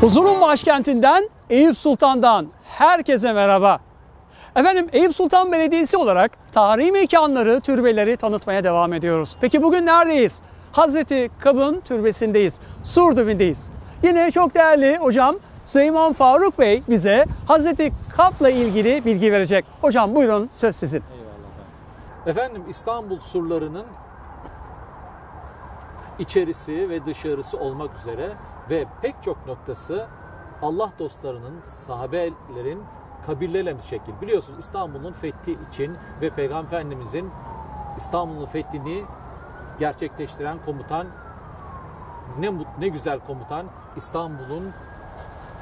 Huzurun başkentinden Eyüp Sultan'dan herkese merhaba. Efendim Eyüp Sultan Belediyesi olarak tarihi mekanları, türbeleri tanıtmaya devam ediyoruz. Peki bugün neredeyiz? Hazreti Kab'ın türbesindeyiz. Sur dibindeyiz. Yine çok değerli hocam Süleyman Faruk Bey bize Hazreti Kap'la ilgili bilgi verecek. Hocam buyurun söz sizin. Eyvallah. Efendim İstanbul surlarının içerisi ve dışarısı olmak üzere ve pek çok noktası Allah dostlarının, sahabelerin kabirlerle şekil. Biliyorsunuz İstanbul'un fethi için ve Peygamber Efendimizin İstanbul'un fethini gerçekleştiren komutan ne ne güzel komutan İstanbul'un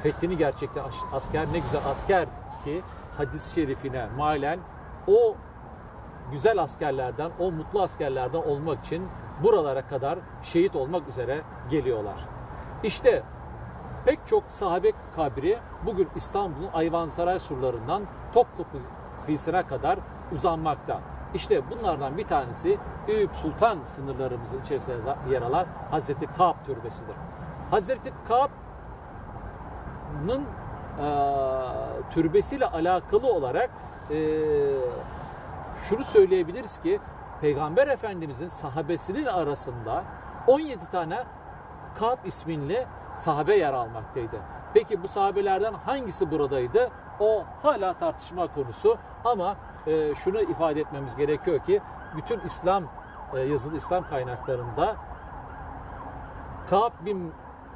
fethini gerçekten asker ne güzel asker ki hadis-i şerifine malen o güzel askerlerden, o mutlu askerlerden olmak için buralara kadar şehit olmak üzere geliyorlar. İşte pek çok sahabe kabri bugün İstanbul'un Ayvansaray surlarından Topkapı kıyısına kadar uzanmakta. İşte bunlardan bir tanesi Eyüp Sultan sınırlarımızın içerisinde yer alan Hazreti Kaab Türbesi'dir. Hazreti Kaab'ın e, türbesiyle alakalı olarak e, şunu söyleyebiliriz ki Peygamber Efendimizin sahabesinin arasında 17 tane Kab isminli sahabe yer almaktaydı. Peki bu sahabelerden hangisi buradaydı? O hala tartışma konusu ama e, şunu ifade etmemiz gerekiyor ki bütün İslam e, yazılı İslam kaynaklarında Kab bin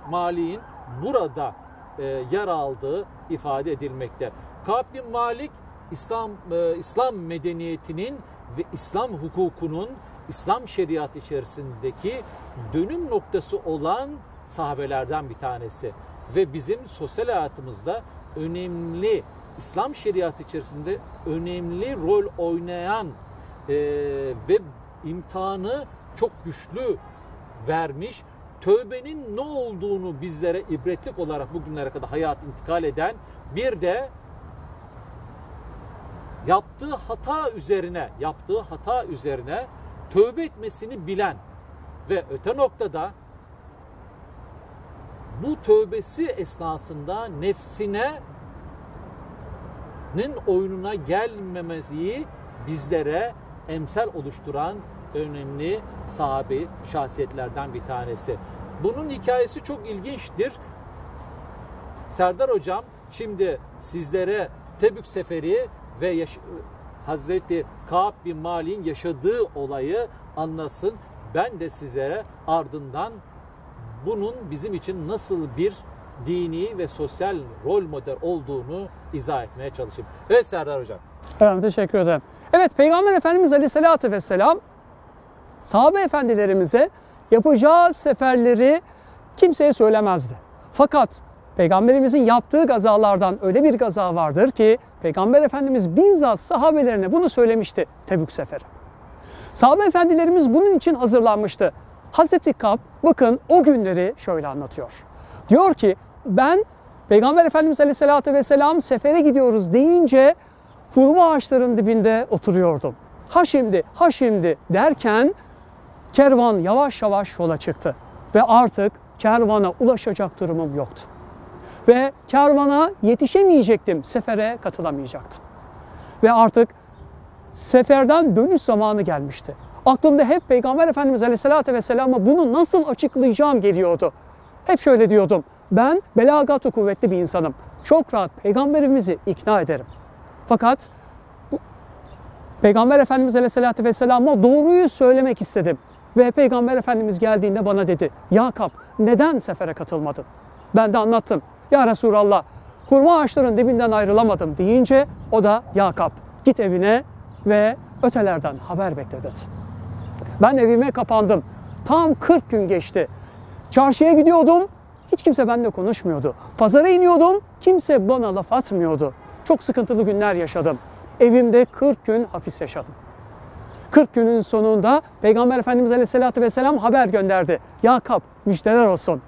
Malik'in burada e, yer aldığı ifade edilmekte. Kab bin Malik İslam e, İslam medeniyetinin ve İslam hukukunun İslam şeriatı içerisindeki dönüm noktası olan sahabelerden bir tanesi. Ve bizim sosyal hayatımızda önemli İslam şeriatı içerisinde önemli rol oynayan e, ve imtihanı çok güçlü vermiş tövbenin ne olduğunu bizlere ibretlik olarak bugünlere kadar hayat intikal eden bir de yaptığı hata üzerine yaptığı hata üzerine tövbe etmesini bilen ve öte noktada bu tövbesi esnasında nefsine nin oyununa gelmemesi bizlere emsal oluşturan önemli sahabe şahsiyetlerden bir tanesi. Bunun hikayesi çok ilginçtir. Serdar Hocam şimdi sizlere Tebük Seferi ve Hazreti Kaab bin Malik'in yaşadığı olayı anlasın. Ben de sizlere ardından bunun bizim için nasıl bir dini ve sosyal rol model olduğunu izah etmeye çalışayım. Evet Serdar Hocam. Efendim teşekkür ederim. Evet Peygamber Efendimiz Aleyhisselatü Vesselam sahabe efendilerimize yapacağı seferleri kimseye söylemezdi. Fakat Peygamberimizin yaptığı gazalardan öyle bir gaza vardır ki Peygamber Efendimiz bizzat sahabelerine bunu söylemişti Tebük seferi. Sahabe efendilerimiz bunun için hazırlanmıştı. Hazreti Kap bakın o günleri şöyle anlatıyor. Diyor ki ben Peygamber Efendimiz Aleyhisselatü Vesselam sefere gidiyoruz deyince hurma ağaçların dibinde oturuyordum. Ha şimdi, ha şimdi derken kervan yavaş yavaş yola çıktı. Ve artık kervana ulaşacak durumum yoktu. Ve kervana yetişemeyecektim, sefere katılamayacaktım. Ve artık seferden dönüş zamanı gelmişti. Aklımda hep Peygamber Efendimiz Aleyhisselatü Vesselam'a bunu nasıl açıklayacağım geliyordu. Hep şöyle diyordum, ben belagatı kuvvetli bir insanım. Çok rahat Peygamberimizi ikna ederim. Fakat Peygamber Efendimiz Aleyhisselatü Vesselam'a doğruyu söylemek istedim. Ve Peygamber Efendimiz geldiğinde bana dedi, Ya Kap neden sefere katılmadın? Ben de anlattım. Ya Resulallah hurma ağaçların dibinden ayrılamadım deyince o da Ya Kap git evine ve ötelerden haber bekle. Ben evime kapandım. Tam 40 gün geçti. Çarşıya gidiyordum. Hiç kimse benimle konuşmuyordu. Pazara iniyordum. Kimse bana laf atmıyordu. Çok sıkıntılı günler yaşadım. Evimde 40 gün hapis yaşadım. 40 günün sonunda Peygamber Efendimiz Aleyhisselatü Vesselam haber gönderdi. Ya Kap müjdeler olsun.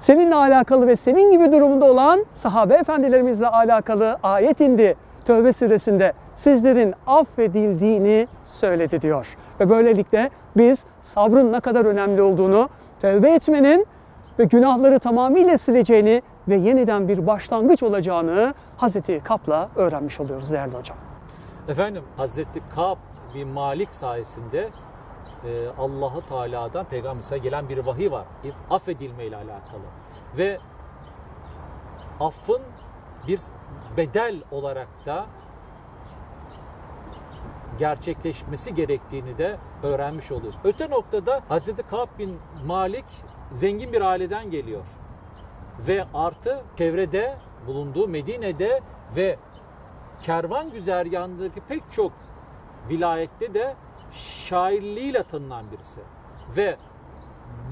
Seninle alakalı ve senin gibi durumunda olan sahabe efendilerimizle alakalı ayet indi. Tövbe suresinde sizlerin affedildiğini söyledi diyor. Ve böylelikle biz sabrın ne kadar önemli olduğunu, tövbe etmenin ve günahları tamamıyla sileceğini ve yeniden bir başlangıç olacağını Hazreti Kap'la öğrenmiş oluyoruz değerli hocam. Efendim Hazreti Kab bin Malik sayesinde e, Allahu Teala'dan Peygamber'e gelen bir vahiy var. Affedilme ile alakalı. Ve affın bir bedel olarak da gerçekleşmesi gerektiğini de öğrenmiş oluyoruz. Öte noktada Hazreti Kab bin Malik zengin bir aileden geliyor. Ve artı çevrede bulunduğu Medine'de ve kervan güzergahındaki pek çok vilayette de şairliğiyle tanınan birisi. Ve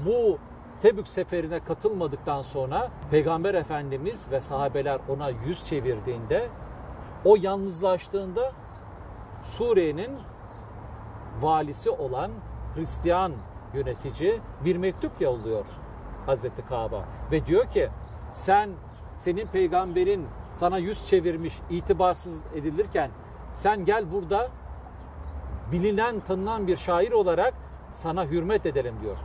bu Tebük seferine katılmadıktan sonra Peygamber Efendimiz ve sahabeler ona yüz çevirdiğinde o yalnızlaştığında Suriye'nin valisi olan Hristiyan yönetici bir mektup yolluyor Hazreti Kaaba ve diyor ki sen senin peygamberin sana yüz çevirmiş, itibarsız edilirken sen gel burada bilinen, tanınan bir şair olarak sana hürmet edelim diyor.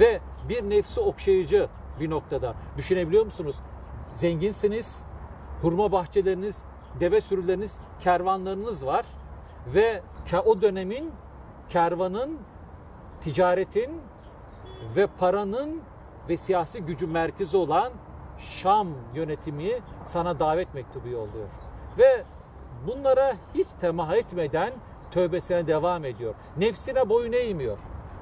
Ve bir nefsi okşayıcı bir noktada. Düşünebiliyor musunuz? Zenginsiniz, hurma bahçeleriniz, deve sürüleriniz, kervanlarınız var ve o dönemin kervanın, ticaretin ve paranın ve siyasi gücü merkezi olan Şam yönetimi sana davet mektubu yolluyor. Ve bunlara hiç temah etmeden tövbesine devam ediyor. Nefsine boyun eğmiyor.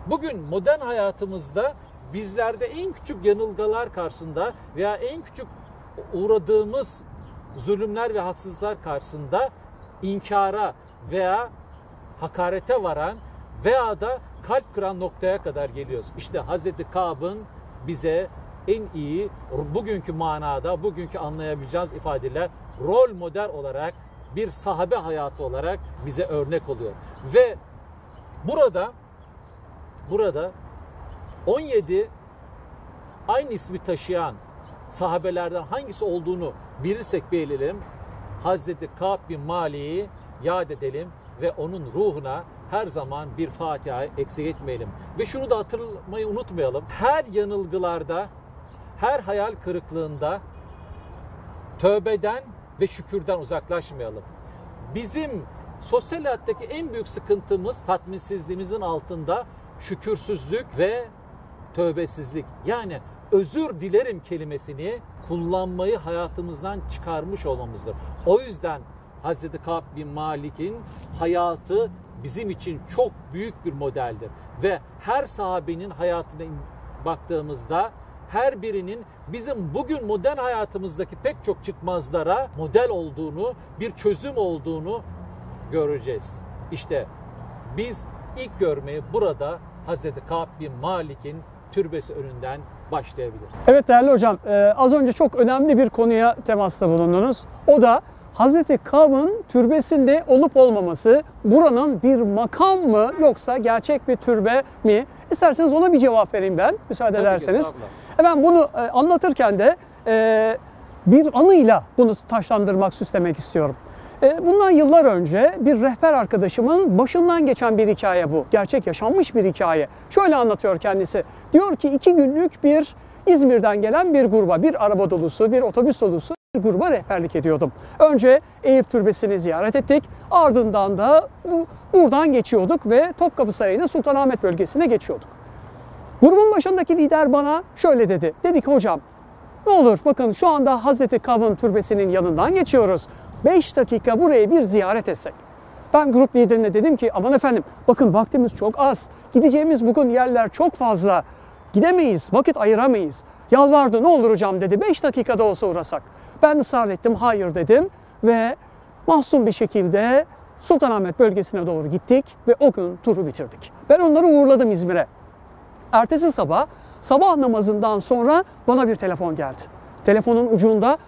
Bugün modern hayatımızda bizlerde en küçük yanılgalar karşısında veya en küçük uğradığımız zulümler ve haksızlıklar karşısında inkara veya hakarete varan veya da kalp kıran noktaya kadar geliyoruz. İşte Hazreti Kab'ın bize en iyi bugünkü manada, bugünkü anlayabileceğiniz ifadeler rol model olarak bir sahabe hayatı olarak bize örnek oluyor. Ve burada burada 17 aynı ismi taşıyan sahabelerden hangisi olduğunu bilirsek belirleyelim. Hazreti Ka'b bin Malik'i yad edelim ve onun ruhuna her zaman bir Fatiha eksik etmeyelim. Ve şunu da hatırlamayı unutmayalım. Her yanılgılarda, her hayal kırıklığında tövbeden ve şükürden uzaklaşmayalım. Bizim sosyal hayattaki en büyük sıkıntımız tatminsizliğimizin altında şükürsüzlük ve tövbesizlik. Yani özür dilerim kelimesini kullanmayı hayatımızdan çıkarmış olmamızdır. O yüzden Hazreti Ka'b bin Malik'in hayatı bizim için çok büyük bir modeldir. Ve her sahabenin hayatına baktığımızda her birinin bizim bugün modern hayatımızdaki pek çok çıkmazlara model olduğunu, bir çözüm olduğunu göreceğiz. İşte biz ilk görmeyi burada Hazreti Ka'b bin Malik'in türbesi önünden başlayabilir. Evet değerli hocam, az önce çok önemli bir konuya temasta bulundunuz. O da Hazreti Kav'ın türbesinde olup olmaması buranın bir makam mı yoksa gerçek bir türbe mi? İsterseniz ona bir cevap vereyim ben müsaade Tabii ederseniz. Efendim bunu e, anlatırken de e, bir anıyla bunu taşlandırmak, süslemek istiyorum. E, bundan yıllar önce bir rehber arkadaşımın başından geçen bir hikaye bu. Gerçek yaşanmış bir hikaye. Şöyle anlatıyor kendisi. Diyor ki iki günlük bir İzmir'den gelen bir gruba, bir araba dolusu, bir otobüs dolusu gruba rehberlik ediyordum. Önce Eyüp Türbesi'ni ziyaret ettik. Ardından da bu, buradan geçiyorduk ve Topkapı Sarayı'nın Sultanahmet bölgesine geçiyorduk. Grubun başındaki lider bana şöyle dedi. Dedi ki hocam ne olur bakın şu anda Hazreti Kab'ın türbesinin yanından geçiyoruz. 5 dakika burayı bir ziyaret etsek. Ben grup liderine dedim ki aman efendim bakın vaktimiz çok az. Gideceğimiz bugün yerler çok fazla. Gidemeyiz, vakit ayıramayız. Yalvardı ne olur hocam dedi 5 dakikada olsa uğrasak. Ben ısrar ettim, hayır dedim ve mahzun bir şekilde Sultanahmet bölgesine doğru gittik ve o gün turu bitirdik. Ben onları uğurladım İzmir'e. Ertesi sabah, sabah namazından sonra bana bir telefon geldi. Telefonun ucunda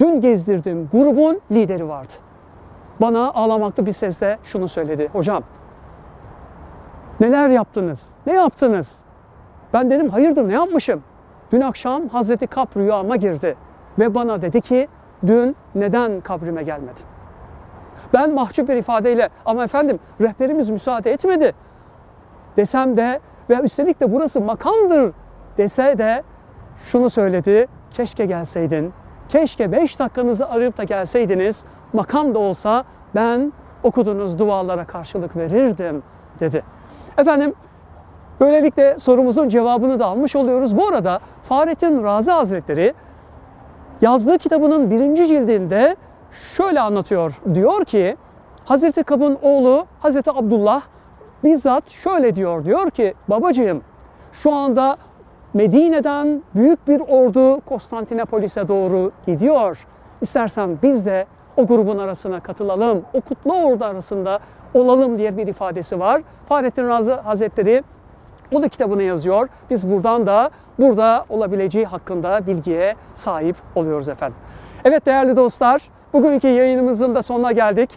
dün gezdirdiğim grubun lideri vardı. Bana ağlamaklı bir sesle şunu söyledi. Hocam neler yaptınız? Ne yaptınız? Ben dedim hayırdır ne yapmışım? Dün akşam Hazreti Kap rüyama girdi ve bana dedi ki dün neden kabrime gelmedin? Ben mahcup bir ifadeyle ama efendim rehberimiz müsaade etmedi desem de ve üstelik de burası makamdır dese de şunu söyledi. Keşke gelseydin. Keşke 5 dakikanızı arayıp da gelseydiniz. Makam da olsa ben okuduğunuz dualara karşılık verirdim dedi. Efendim böylelikle sorumuzun cevabını da almış oluyoruz. Bu arada Fahrettin Razi Hazretleri yazdığı kitabının birinci cildinde şöyle anlatıyor. Diyor ki Hazreti Kab'ın oğlu Hazreti Abdullah bizzat şöyle diyor. Diyor ki babacığım şu anda Medine'den büyük bir ordu Konstantinopolis'e doğru gidiyor. İstersen biz de o grubun arasına katılalım, o kutlu ordu arasında olalım diye bir ifadesi var. Fahrettin Razi Hazretleri o da kitabını yazıyor. Biz buradan da burada olabileceği hakkında bilgiye sahip oluyoruz efendim. Evet değerli dostlar, bugünkü yayınımızın da sonuna geldik.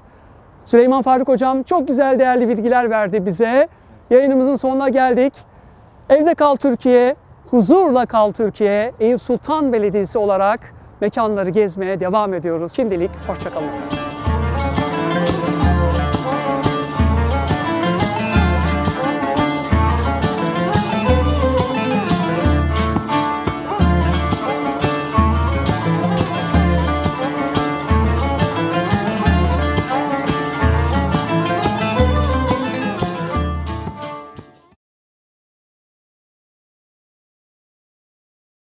Süleyman Faruk Hocam çok güzel değerli bilgiler verdi bize. Yayınımızın sonuna geldik. Evde kal Türkiye, huzurla kal Türkiye, Eyüp Sultan Belediyesi olarak mekanları gezmeye devam ediyoruz. Şimdilik hoşçakalın.